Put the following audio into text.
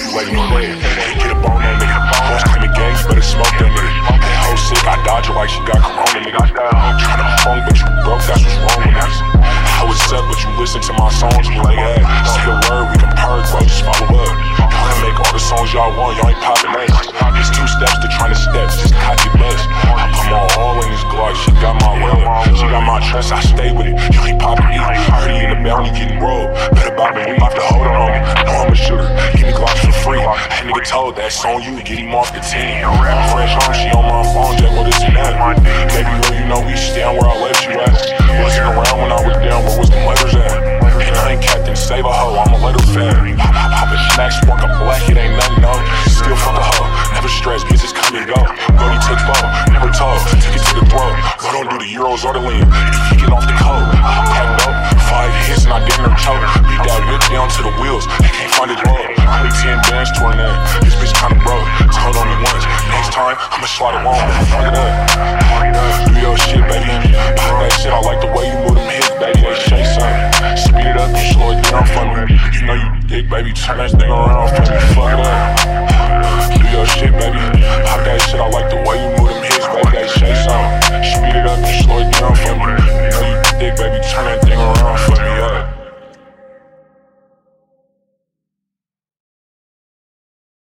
You no day. Get a bone on nigga. Boss claim a gang, you better smoke that nigga. That hoe sick, I dodge her like she got corona, nigga. Tryna funk, but you broke, that's what's wrong with us. I was up, but you listen to my songs, you like, hey, say the word, we can purge, bro, just follow up. Y'all can make all the songs y'all want, y'all ain't popping names. It's two steps to trying to steps, just cock your best. I put my all in this Glock, she got my will. She got my trust, I stay with it. You ain't popping me. I heard Told that's on you, get him off the team. I'm fresh home, she on my phone, Jack, what is that? Baby girl, you know we stand where I left you at. Wasn't around when I was down, where was the letters at? And I ain't Captain Save a hoe, I'm a letter fan. Pop, a snack, spark a black, it ain't nothing, no. Still fuck a hoe, never stress, bitches come and go. Brody took four, never told, take it to the throat. Go don't do the Euros or the lean, if you get off the code. I'm packed up, five hits and I didn't her choke. ass to her neck. This bitch kinda broke, told on me once. Next time, I'ma slide it wrong. Fuck it up. Do your shit, baby. Pop that shit, I like the way you move them hips, baby. They shake something. Speed it up and slow it down for me. You know you dick, baby. Turn that thing around for me. Fuck it up. Do your shit, baby.